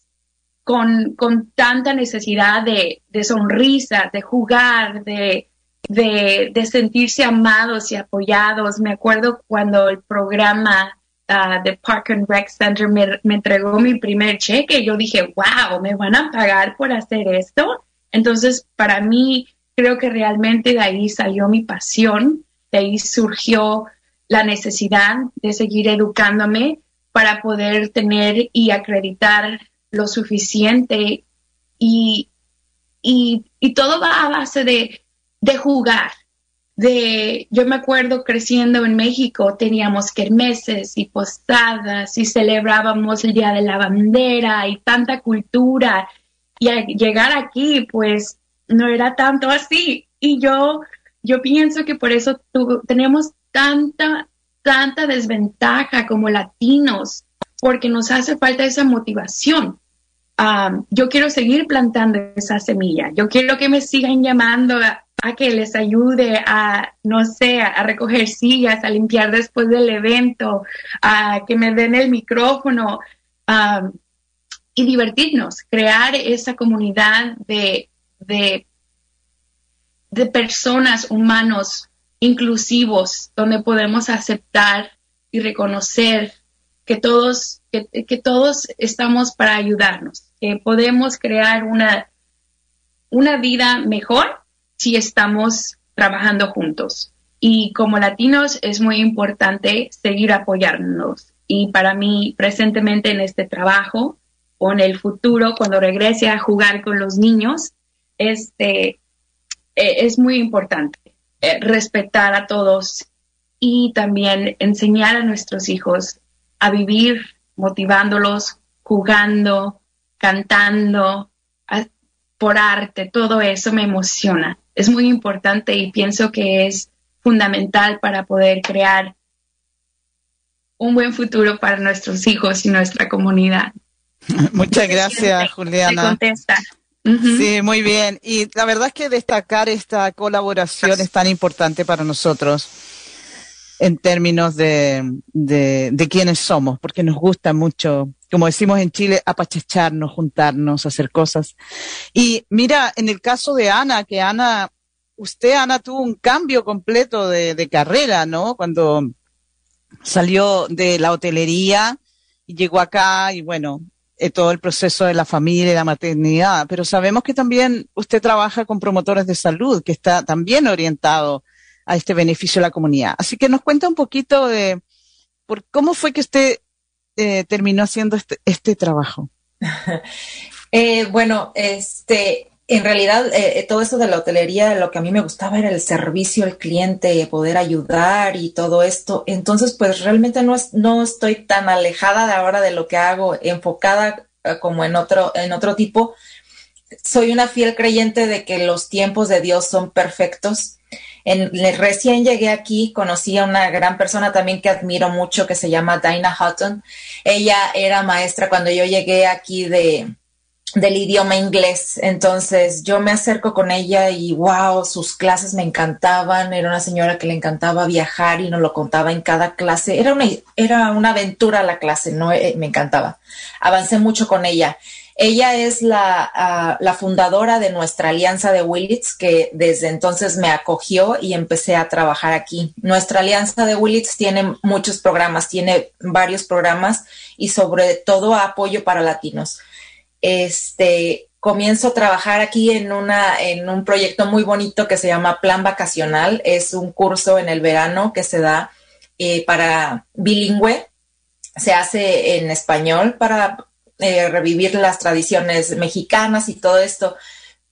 con, con tanta necesidad de, de sonrisa, de jugar, de, de, de, sentirse amados y apoyados. Me acuerdo cuando el programa uh, de Park and Rec Center me, entregó mi primer cheque, yo dije, wow, ¿me van a pagar por hacer esto? Entonces, para mí, creo que realmente de ahí salió mi pasión, de ahí surgió la necesidad de seguir educándome para poder tener y acreditar lo suficiente y, y, y todo va a base de, de jugar, de, yo me acuerdo creciendo en México, teníamos kermeses y posadas y celebrábamos el Día de la Bandera y tanta cultura. Y al llegar aquí, pues no era tanto así. Y yo, yo pienso que por eso tenemos tanta, tanta desventaja como latinos, porque nos hace falta esa motivación. yo quiero seguir plantando esa semilla. Yo quiero que me sigan llamando a, a que les ayude a, no sé, a recoger sillas, a limpiar después del evento, a que me den el micrófono y divertirnos, crear esa comunidad de, de, de personas, humanos, inclusivos, donde podemos aceptar y reconocer que todos, que, que todos estamos para ayudarnos, que podemos crear una, una vida mejor si estamos trabajando juntos. Y como latinos es muy importante seguir apoyarnos. Y para mí, presentemente en este trabajo o en el futuro, cuando regrese a jugar con los niños, este, e, es muy importante eh, respetar a todos y también enseñar a nuestros hijos a vivir motivándolos, jugando, cantando, por arte, todo eso me emociona es muy importante y pienso que es fundamental para poder crear un buen futuro para nuestros hijos y nuestra comunidad. [LAUGHS] Muchas gracias, Juliana. Sí, muy bien. Y la verdad es que destacar esta colaboración es tan importante para nosotros en términos de, de, de quiénes somos, porque nos gusta mucho como decimos en Chile, apachecharnos, juntarnos, hacer cosas. Y mira, en el caso de Ana, que Ana, usted, Ana, tuvo un cambio completo de, carrera, ¿no? Cuando salió de la hotelería y llegó acá y bueno, eh, todo el proceso de la familia y la maternidad, pero sabemos que también usted trabaja con promotores de salud, que está también orientado a este beneficio de la comunidad. Así que nos cuenta un poquito de por cómo fue que usted eh, terminó haciendo este, este trabajo? [LAUGHS] Eh, bueno, este, en realidad eh, todo eso de la hotelería, lo que a mí me gustaba era el servicio al cliente, poder ayudar y todo esto. Entonces, pues realmente no, no estoy tan alejada de ahora de lo que hago, enfocada como en otro, en otro tipo. Soy una fiel creyente de que los tiempos de Dios son perfectos en, recién llegué aquí, conocí a una gran persona también que admiro mucho que se llama Dinah Hutton. Ella era maestra cuando yo llegué aquí de, del idioma inglés. Entonces yo me acerco con ella y wow, sus clases me encantaban. Era una señora que le encantaba viajar y nos lo contaba en cada clase. Era una, era una aventura la clase, no eh, me encantaba. Avancé mucho con ella. Ella es la, ah, la, fundadora de nuestra alianza de Willits, que desde entonces me acogió y empecé a trabajar aquí. Nuestra alianza de Willits tiene muchos programas, tiene varios programas y sobre todo apoyo para latinos. Este, comienzo a trabajar aquí en, una, en un proyecto muy bonito que se llama Plan Vacacional. Es un curso en el verano que se da eh, para bilingüe. Se hace en español para eh, revivir las tradiciones mexicanas y todo esto.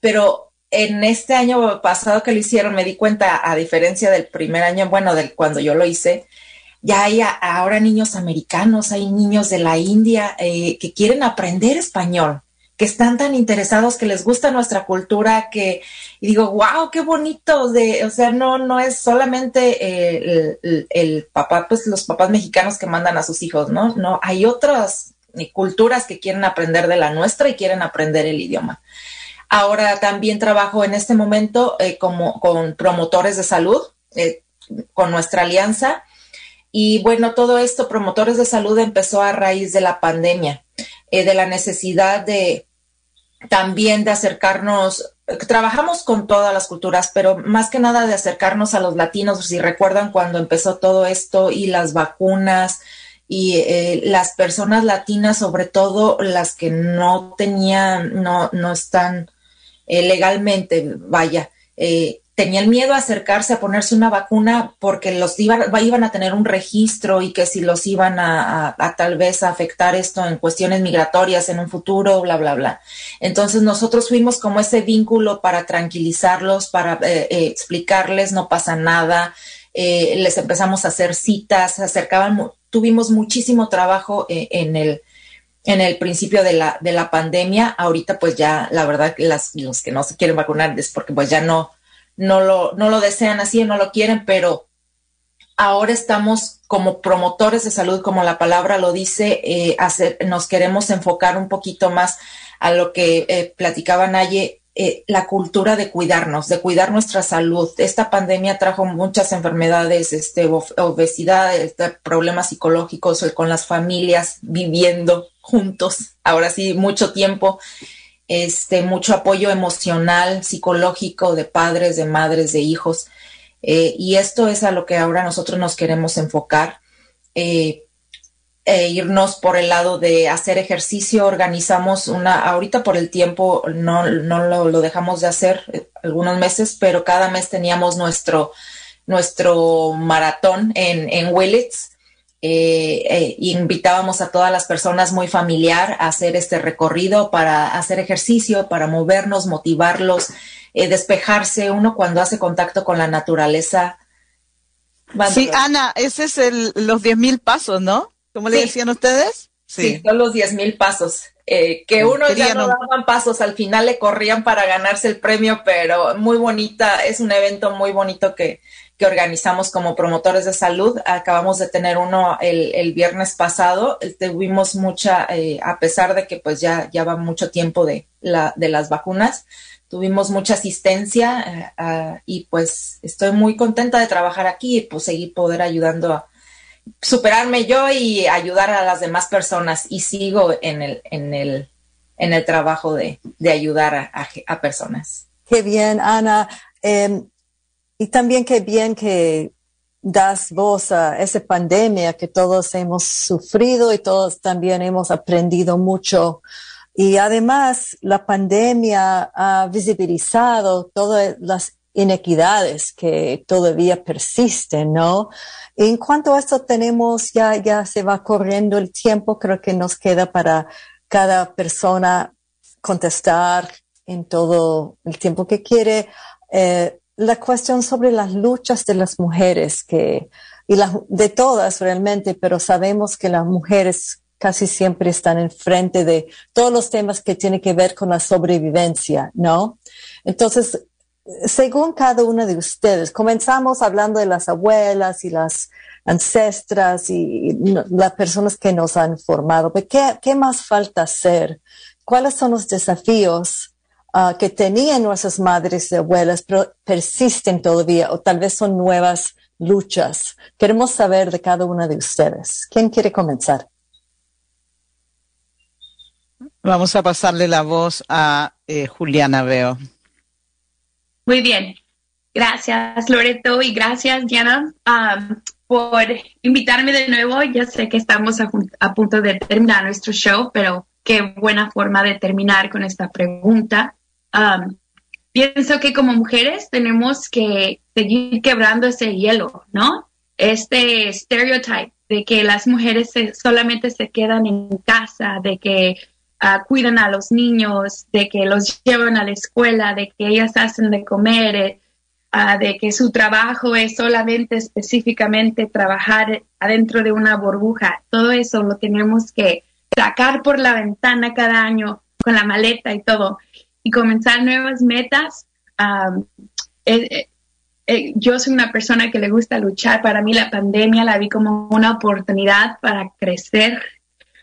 Pero en este año pasado que lo hicieron, me di cuenta, a diferencia del primer año, bueno, del cuando yo lo hice, ya hay ahora niños americanos, hay niños de la India eh, que quieren aprender español, que están tan interesados, que les gusta nuestra cultura, que y digo, wow, qué bonito, de, o sea, no, no es solamente eh, el, el, papá, pues los papás mexicanos que mandan a sus hijos, ¿no? No, hay otras culturas que quieren aprender de la nuestra y quieren aprender el idioma. Ahora también trabajo en este momento eh, como con promotores de salud, eh, con nuestra alianza. Y bueno, todo esto, promotores de salud, empezó a raíz de la pandemia, eh, de la necesidad de también de acercarnos, trabajamos con todas las culturas, pero más que nada de acercarnos a los latinos, si recuerdan cuando empezó todo esto y las vacunas, y eh, las personas latinas, sobre todo las que no tenían, no, no están eh, legalmente, vaya, eh, tenían miedo a acercarse a ponerse una vacuna porque los iban, iban a tener un registro y que si los iban a, tal vez a afectar esto en cuestiones migratorias en un futuro, bla, bla, bla. Entonces nosotros fuimos como ese vínculo para tranquilizarlos, para explicarles no pasa nada, les empezamos a hacer citas, se acercaban tuvimos muchísimo trabajo eh, en el en el principio de la, de la pandemia. Ahorita, pues ya, la verdad, las, los que no se quieren vacunar es porque pues ya no, no lo, no lo desean así, no lo quieren, pero ahora estamos como promotores de salud, como la palabra lo dice, eh, hacer, nos queremos enfocar un poquito más a lo que eh, platicaba Naye, eh, la cultura de cuidarnos, de cuidar nuestra salud. Esta pandemia trajo muchas enfermedades, este, obesidad, este, problemas psicológicos con las familias viviendo juntos. Ahora sí, mucho tiempo, este, mucho apoyo emocional, psicológico de padres, de madres, de hijos. Eh, y esto es a lo que ahora nosotros nos queremos enfocar. Eh, e irnos por el lado de hacer ejercicio. Organizamos una, ahorita por el tiempo no, no lo, dejamos de hacer eh, algunos meses, pero cada mes teníamos nuestro, nuestro maratón en, en Willits. Eh, eh, invitábamos a todas las personas muy familiar a hacer este recorrido para hacer ejercicio, para movernos, motivarlos, despejarse. Uno cuando hace contacto con la naturaleza. Sí, Ana, ese es el, los 10.000 pasos, ¿no? ¿Cómo le decían ustedes? Sí. son los 10 mil pasos. Eh, que uno ya no daban pasos, al final le corrían para ganarse el premio, pero muy bonita, es un evento muy bonito que, que organizamos como promotores de salud. Acabamos de tener uno el, el viernes pasado, tuvimos mucha, eh, a pesar de que pues ya, ya va mucho tiempo de, la, de las vacunas, tuvimos mucha asistencia eh, y pues estoy muy contenta de trabajar aquí y pues seguir poder ayudando a, superarme yo y ayudar a las demás personas y sigo en el, en el, en el trabajo de, de ayudar a, personas. Qué bien, Ana. Em, y también qué bien que das voz a esa pandemia que todos hemos sufrido y todos también hemos aprendido mucho. Y además, la pandemia ha visibilizado todas las inequidades que todavía persisten, ¿no? En cuanto a esto tenemos, ya, ya se va corriendo el tiempo, creo que nos queda para cada persona contestar en todo el tiempo que quiere. Eh, la cuestión sobre las luchas de las mujeres que, y las, de todas realmente, pero sabemos que las mujeres casi siempre están enfrente de todos los temas que tienen que ver con la sobrevivencia, ¿no? Entonces, según cada una de ustedes, comenzamos hablando de las abuelas y las ancestras y, las personas que nos han formado. ¿Qué, ¿Qué, más falta hacer? ¿Cuáles son los desafíos uh, que tenían nuestras madres y abuelas, pero persisten todavía o tal vez son nuevas luchas? Queremos saber de cada una de ustedes. ¿Quién quiere comenzar? Vamos a pasarle la voz a eh, Juliana Veo. Muy bien. Gracias, Loreto, y gracias, Diana, um, por invitarme de nuevo. Ya sé que estamos a, punto de terminar nuestro show, pero qué buena forma de terminar con esta pregunta. Um, pienso que como mujeres tenemos que seguir quebrando ese hielo, ¿no? Este stereotype de que las mujeres solamente se quedan en casa, de que uh, cuidan a los niños, de que los llevan a la escuela, de que ellas hacen de comer, uh, de que su trabajo es solamente específicamente trabajar adentro de una burbuja. Todo eso lo tenemos que sacar por la ventana cada año con la maleta y todo y comenzar nuevas metas. Eh, eh, eh, yo soy una persona que le gusta luchar. Para mí la pandemia la vi como una oportunidad para crecer,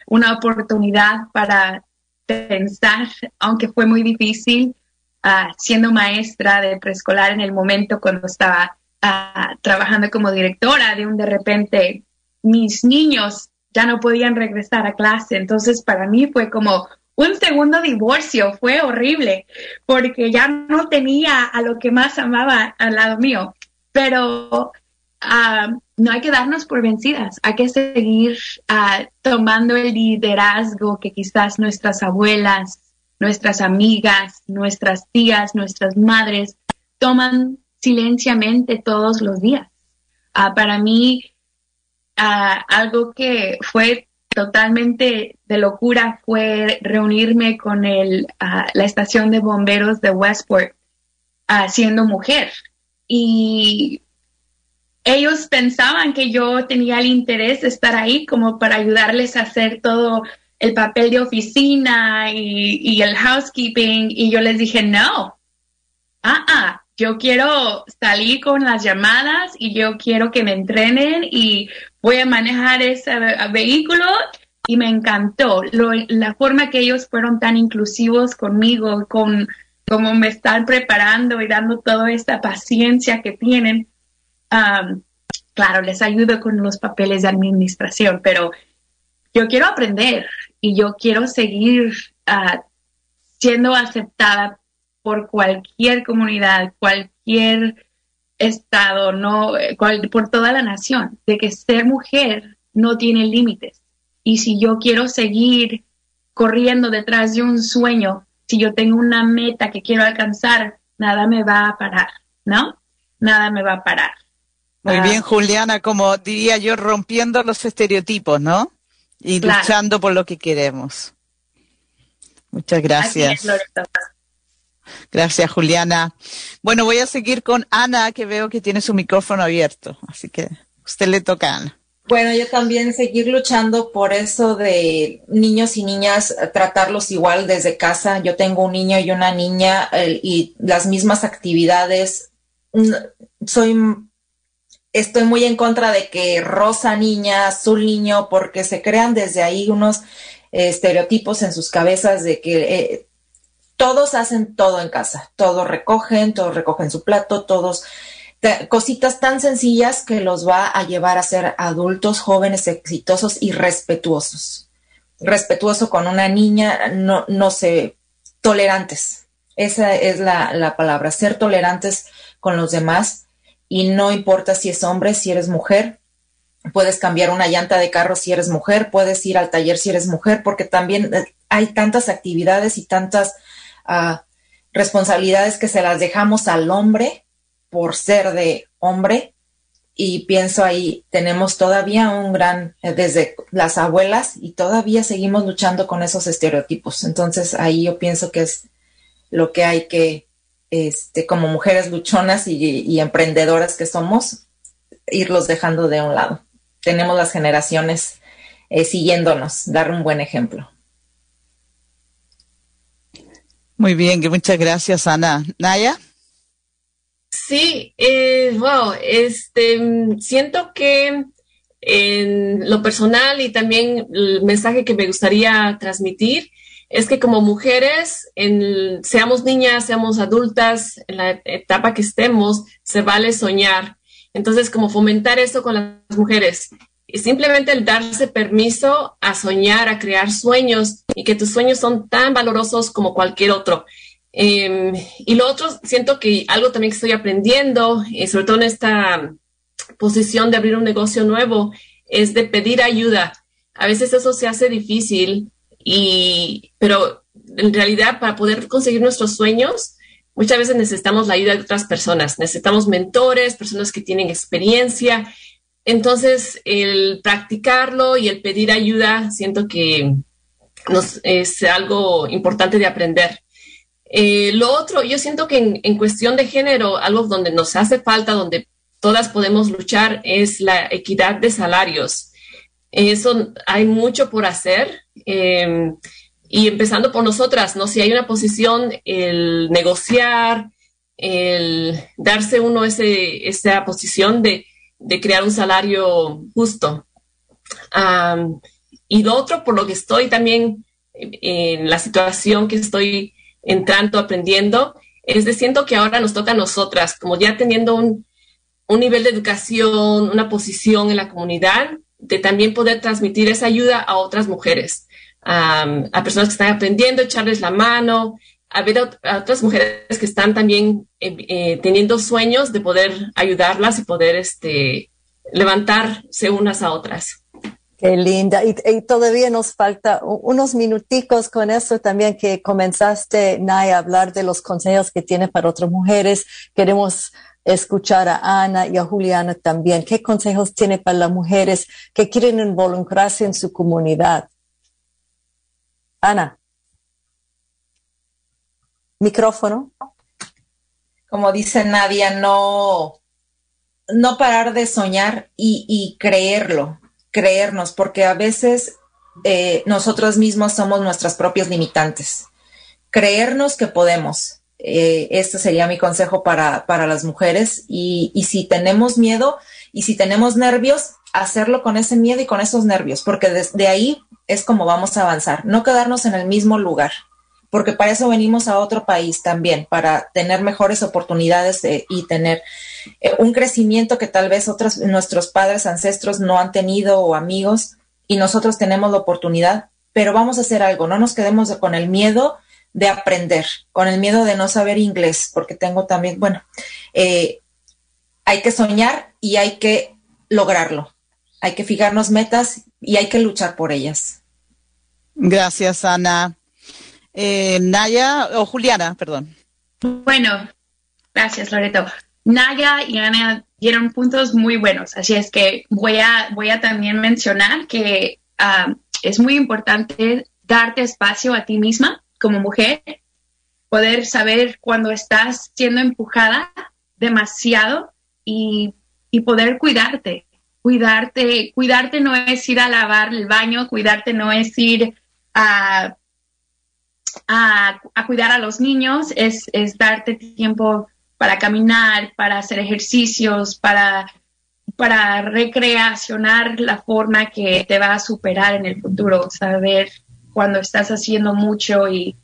una oportunidad para pensar, aunque fue muy difícil, uh, siendo maestra de preescolar en el momento cuando estaba uh, trabajando como directora, de un de repente mis niños ya no podían regresar a clase. Entonces para mí fue como un segundo divorcio, fue horrible, porque ya no tenía a lo que más amaba al lado mío. Pero ah, no hay que darnos por vencidas, hay que seguir ah, tomando el liderazgo que quizás nuestras abuelas, nuestras amigas, nuestras tías, nuestras madres toman silenciamente todos los días. Ah, para mí, algo que fue totalmente de locura fue reunirme con el, la estación de bomberos de Westport uh, siendo mujer. Y ellos pensaban que yo tenía el interés de estar ahí como para ayudarles a hacer todo el papel de oficina y, el housekeeping. Y yo les dije, no, ah, ah, yo quiero salir con las llamadas y yo quiero que me entrenen y voy a manejar ese vehículo y me encantó la forma que ellos fueron tan inclusivos conmigo, con cómo me están preparando y dando toda esta paciencia que tienen. Claro, les ayudo con los papeles de administración, pero yo quiero aprender y yo quiero seguir ah, siendo aceptada por cualquier comunidad, cualquier Estado, no, por toda la nación, de que ser mujer no tiene límites. Y si yo quiero seguir corriendo detrás de un sueño, si yo tengo una meta que quiero alcanzar, nada me va a parar, ¿no? Nada me va a parar. Muy bien, ah. Juliana, como diría yo, rompiendo los estereotipos, ¿no? Y luchando por lo que queremos. Muchas gracias. Gracias, Juliana. Bueno, voy a seguir con Ana, que veo que tiene su micrófono abierto, así que usted le toca, Ana. Bueno, yo también seguir luchando por eso de niños y niñas, tratarlos igual desde casa. Yo tengo un niño y una niña y las mismas actividades. Soy, estoy muy en contra de que rosa niña, azul niño, porque se crean desde ahí unos estereotipos en sus cabezas de que eh, todos hacen todo en casa, todos recogen, todos recogen su plato, todos cositas tan sencillas que los va a llevar a ser adultos, jóvenes, exitosos y respetuosos. Respetuoso con una niña, no, no sé, tolerantes. Esa es la, la palabra, ser tolerantes con los demás y no importa si es hombre, si eres mujer, puedes cambiar una llanta de carro si eres mujer, puedes ir al taller si eres mujer, porque también eh, hay tantas actividades y tantas responsabilidades que se las dejamos al hombre por ser de hombre. Y pienso ahí, tenemos todavía un gran, eh, desde las abuelas, y todavía seguimos luchando con esos estereotipos. Entonces ahí yo pienso que es lo que hay que, este, como mujeres luchonas y, emprendedoras que somos, irlos dejando de un lado. Tenemos las generaciones eh, siguiéndonos, dar un buen ejemplo. Muy bien, muchas gracias, Ana. Naya. Sí, eh, wow, este, siento que en lo personal y también el mensaje que me gustaría transmitir es que como mujeres, seamos niñas, seamos adultas, en la etapa que estemos, se vale soñar. Entonces, como fomentar eso con las mujeres simplemente el darse permiso a soñar, a crear sueños y que tus sueños son tan valorosos como cualquier otro. Em, y lo otro, siento que algo también que estoy aprendiendo, y sobre todo en esta posición de abrir un negocio nuevo, es de pedir ayuda. A veces eso se hace difícil, y, pero en realidad para poder conseguir nuestros sueños, muchas veces necesitamos la ayuda de otras personas. Necesitamos mentores, personas que tienen experiencia entonces, el practicarlo y el pedir ayuda, siento que es algo importante de aprender. Eh, lo otro, yo siento que en, cuestión de género, algo donde nos hace falta, donde todas podemos luchar, es la equidad de salarios. Eso hay mucho por hacer. Em, y empezando por nosotras, ¿no? Si hay una posición, el negociar, el darse uno ese, esa posición de de crear un salario justo. y lo otro, por lo que estoy también en la situación que estoy entrando, aprendiendo, es de siento que ahora nos toca a nosotras, como ya teniendo un, nivel de educación, una posición en la comunidad, de también poder transmitir esa ayuda a otras mujeres, a personas que están aprendiendo, echarles la mano, a ver a, otras mujeres que están también eh, eh, teniendo sueños de poder ayudarlas y poder este, levantarse unas a otras. Qué linda. Y, todavía nos falta unos minuticos con eso también que comenzaste, Naya, a hablar de los consejos que tiene para otras mujeres. Queremos escuchar a Ana y a Juliana también. ¿Qué consejos tiene para las mujeres que quieren involucrarse en su comunidad? Ana. Micrófono. Como dice Nadia, no, no parar de soñar y, creerlo, creernos, porque a veces eh, nosotros mismos somos nuestras propias limitantes. Creernos que podemos. Eh, este sería mi consejo para, las mujeres. Y, y, si tenemos miedo y si tenemos nervios, hacerlo con ese miedo y con esos nervios, porque desde ahí es como vamos a avanzar. No quedarnos en el mismo lugar porque para eso venimos a otro país también, para tener mejores oportunidades y tener eh, un crecimiento que tal vez otros, nuestros padres, ancestros no han tenido o amigos y nosotros tenemos la oportunidad, pero vamos a hacer algo, no nos quedemos con el miedo de aprender, con el miedo de no saber inglés, porque tengo también, bueno, eh, hay que soñar y hay que lograrlo, hay que fijarnos metas y hay que luchar por ellas. Gracias, Ana. Eh, Naya o Juliana, perdón. Bueno, gracias Loreto. Naya y Ana dieron puntos muy buenos, así es que voy a, voy a también mencionar que ah, es muy importante darte espacio a ti misma como mujer, poder saber cuando estás siendo empujada demasiado y, y poder cuidarte. Cuidarte, cuidarte no es ir a lavar el baño, cuidarte no es ir a a, cuidar a los niños es, darte tiempo para caminar, para hacer ejercicios, para, para recreacionar la forma que te va a superar en el futuro, saber cuando estás haciendo mucho y,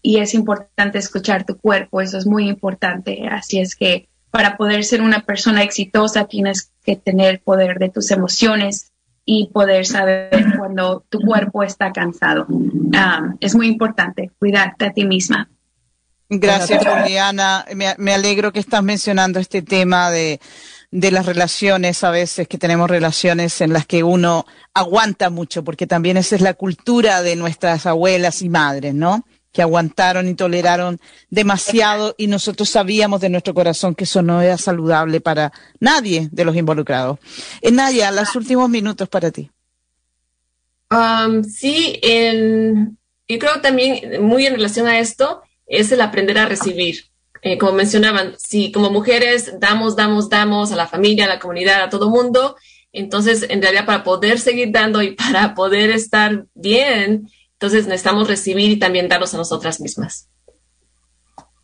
y es importante escuchar tu cuerpo, eso es muy importante. Así es que para poder ser una persona exitosa tienes que tener poder de tus emociones, y poder saber cuando tu cuerpo está cansado. Um, es muy importante cuidarte a ti misma. Gracias, Juliana. Me, alegro que estás mencionando este tema de, de las relaciones, a veces que tenemos relaciones en las que uno aguanta mucho, porque también esa es la cultura de nuestras abuelas y madres, ¿no? que aguantaron y toleraron demasiado y nosotros sabíamos de nuestro corazón que eso no era saludable para nadie de los involucrados. Eh, Naya, los últimos minutos para ti. Um, sí, en, yo creo también muy en relación a esto es el aprender a recibir. Eh, como mencionaban, si como mujeres damos, damos, damos a la familia, a la comunidad, a todo mundo, entonces en realidad para poder seguir dando y para poder estar bien, entonces necesitamos recibir y también darnos a nosotras mismas.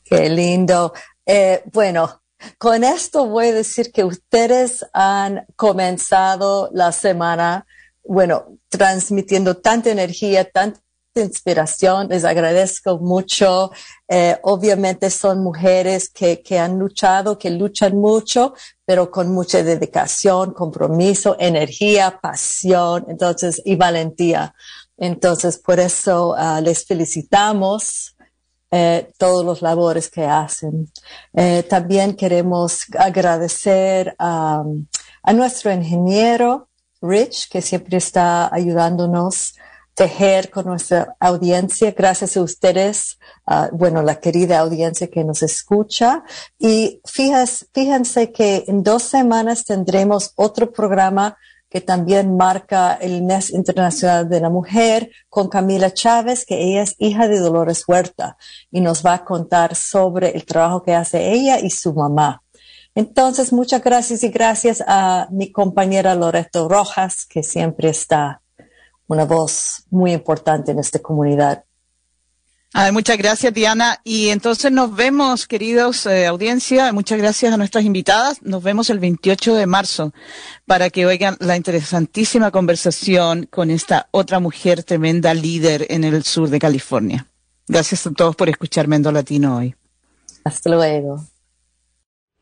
Qué lindo. Eh, bueno, con esto voy a decir que ustedes han comenzado la semana, bueno, transmitiendo tanta energía, tanta inspiración. Les agradezco mucho. Eh, obviamente son mujeres que, que han luchado, que luchan mucho, pero con mucha dedicación, compromiso, energía, pasión, entonces, y valentía. Entonces, por eso uh, les felicitamos eh, todos los labores que hacen. Eh, también queremos agradecer um, a nuestro ingeniero Rich, que siempre está ayudándonos tejer con nuestra audiencia. Gracias a ustedes, uh, bueno, la querida audiencia que nos escucha. Y fíjense, fíjense que en dos semanas tendremos otro programa que también marca el mes internacional de la mujer con Camila Chávez, que ella es hija de Dolores Huerta y nos va a contar sobre el trabajo que hace ella y su mamá. Entonces, muchas gracias y gracias a mi compañera Loreto Rojas, que siempre está una voz muy importante en esta comunidad. muchas gracias, Diana. Y entonces nos vemos, queridos eh, audiencia. Muchas gracias a nuestras invitadas. Nos vemos el 28 de marzo para que oigan la interesantísima conversación con esta otra mujer tremenda líder en el sur de California. Gracias a todos por escuchar Mendo Latino hoy. Hasta luego.